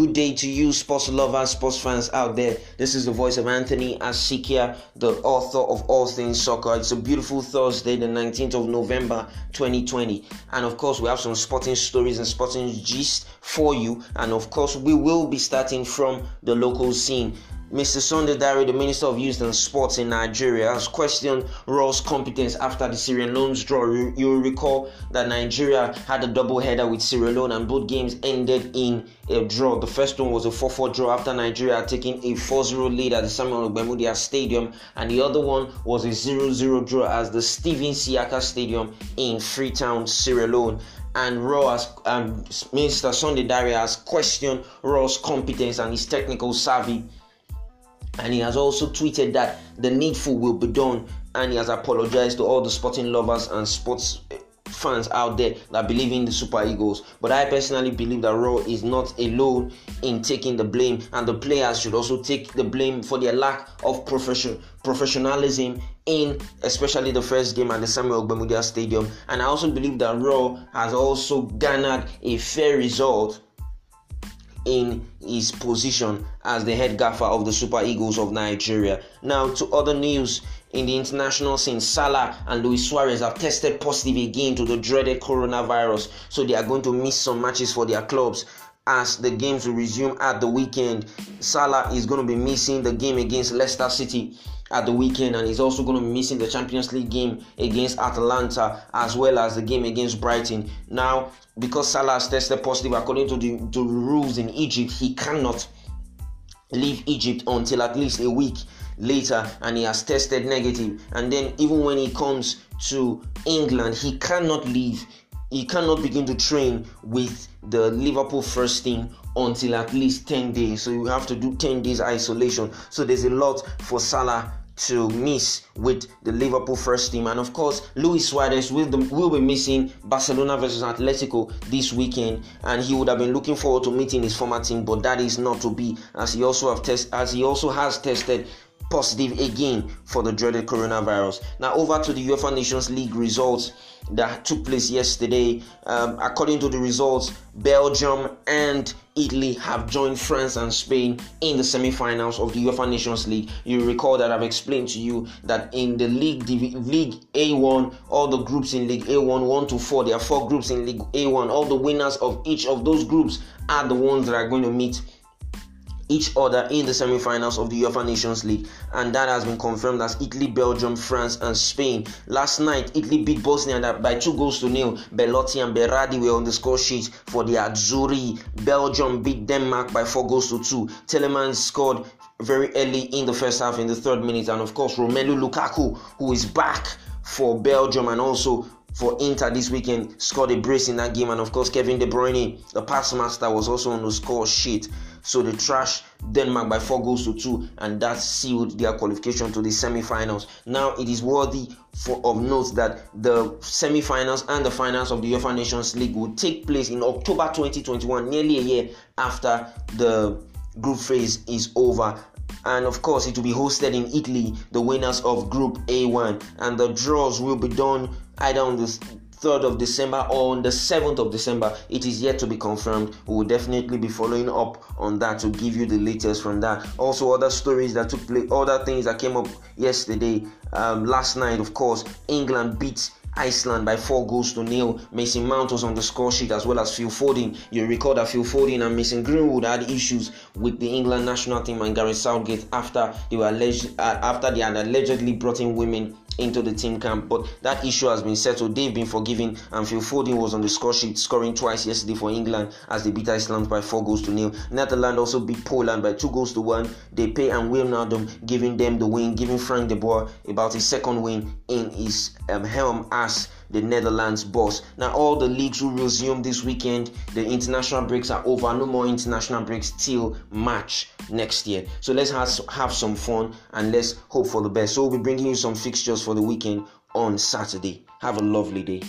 good day to you, sports lovers, sports fans out there. This is the voice of Anthony Asikia, the author of All Things Soccer. It's a beautiful Thursday, the 19th of November 2020. And of course, we have some sporting stories and sporting gist for you. And of course, we will be starting from the local scene. Mr. Sunday Dare, the Minister of Youth and Sports in Nigeria, has questioned Rohr's competence after the Sierra Leone's draw. You, will recall that Nigeria had a double header with Sierra Leone and both games ended in a draw. The first one was a 4 4 draw after Nigeria had taken a 4 0 lead at the Samuel Ogbemudia Stadium, and the other one was a 0 0 draw at the Steven Siaka Stadium in Freetown, Sierra Leone and Rohr has, um, Minister Sunday Dare has questioned Rohr's competence and his technical savvy and he has also tweeted that the needful will be done and he has apologized to all the sporting lovers and sports eh, fans out there that believe in the Super Eagles. But I personally believe that Rohr is not alone in taking the blame, and the players should also take the blame for their lack of profession professionalism in especially the first game at the Samuel Ogbemudia Stadium. And I also believe that Rohr has also garnered a fair result in his position as the head gaffer of the Super Eagles of Nigeria. Now, to other news in the international scene, Salah and Luis Suarez have tested positive again to the dreaded coronavirus, so they are going to miss some matches for their clubs as the games will resume at the weekend. Salah is going to be missing the game against Leicester City at the weekend and he's also going to be missing the Champions League game against Atalanta as well as the game against Brighton. Now, because Salah has tested positive according to the, to the rules in Egypt, he cannot leave Egypt until at least a week later and he has tested negative and then even when he comes to England he cannot leave he cannot begin to train with the Liverpool first team until at least 10 days. So you have to do 10 days isolation. So there's a lot for Salah to miss with the Liverpool first team. And of course, Luis Suarez will, will be missing Barcelona versus Atletico this weekend, and he would have been looking forward to meeting his former team, but that is not to be, as he also have test as he also has tested positive again for the dreaded coronavirus. Now, over to the UEFA Nations League results that took place yesterday. Um, according to the results, Belgium and Italy have joined France and Spain in the semi-finals of the UEFA Nations League. You recall that I've explained to you that in the league League A1, all the groups in League A1 1 to 4, there are four groups in League A1. All the winners of each of those groups are the ones that are going to meet each other in the semi-finals of the UEFA Nations League, and that has been confirmed as Italy, Belgium, France, and Spain. Last night, Italy beat Bosnia by two goals to nil. Belotti and Berardi were on the score sheet for the Azzurri. Belgium beat Denmark by four goals to two. Tielemans scored very early in the first half in the third minute, and of course Romelu Lukaku, who is back for Belgium and also for Inter this weekend, scored a brace in that game, and of course Kevin De Bruyne, the pass master, was also on the score sheet. So they trashed Denmark by four goals to two, and that sealed their qualification to the semi-finals. Now it is worthy for, of note that the semi-finals and the finals of the UEFA Nations League will take place in October 2021, nearly a year after the group phase is over and of course it will be hosted in Italy, the winners of Group A1, and the draws will be done either on the 3rd of December or on the 7th of December. It is yet to be confirmed. We will definitely be following up on that to give you the latest from that. Also, other stories that took place, other things that came up yesterday, um, last night, of course, England beats Iceland by four goals to nil. Mason Mount was on the score sheet as well as Phil Foden. You recall that Phil Foden and Mason Greenwood had issues with the England national team and Gareth Southgate after they were alleged uh, after they had allegedly brought in women into the team camp. But that issue has been settled. They've been forgiven, and Phil Foden was on the score sheet, scoring twice yesterday for England as they beat Iceland by four goals to nil. Netherlands also beat Poland by two goals to one. Depay and Wijnaldum, giving them the win, giving Frank de Boer about his second win in his um, helm as the Netherlands boss. Now, all the leagues will resume this weekend. The international breaks are over. No more international breaks till March next year. So let's have, have some fun and let's hope for the best. So we'll be bringing you some fixtures for the weekend on Saturday. Have a lovely day.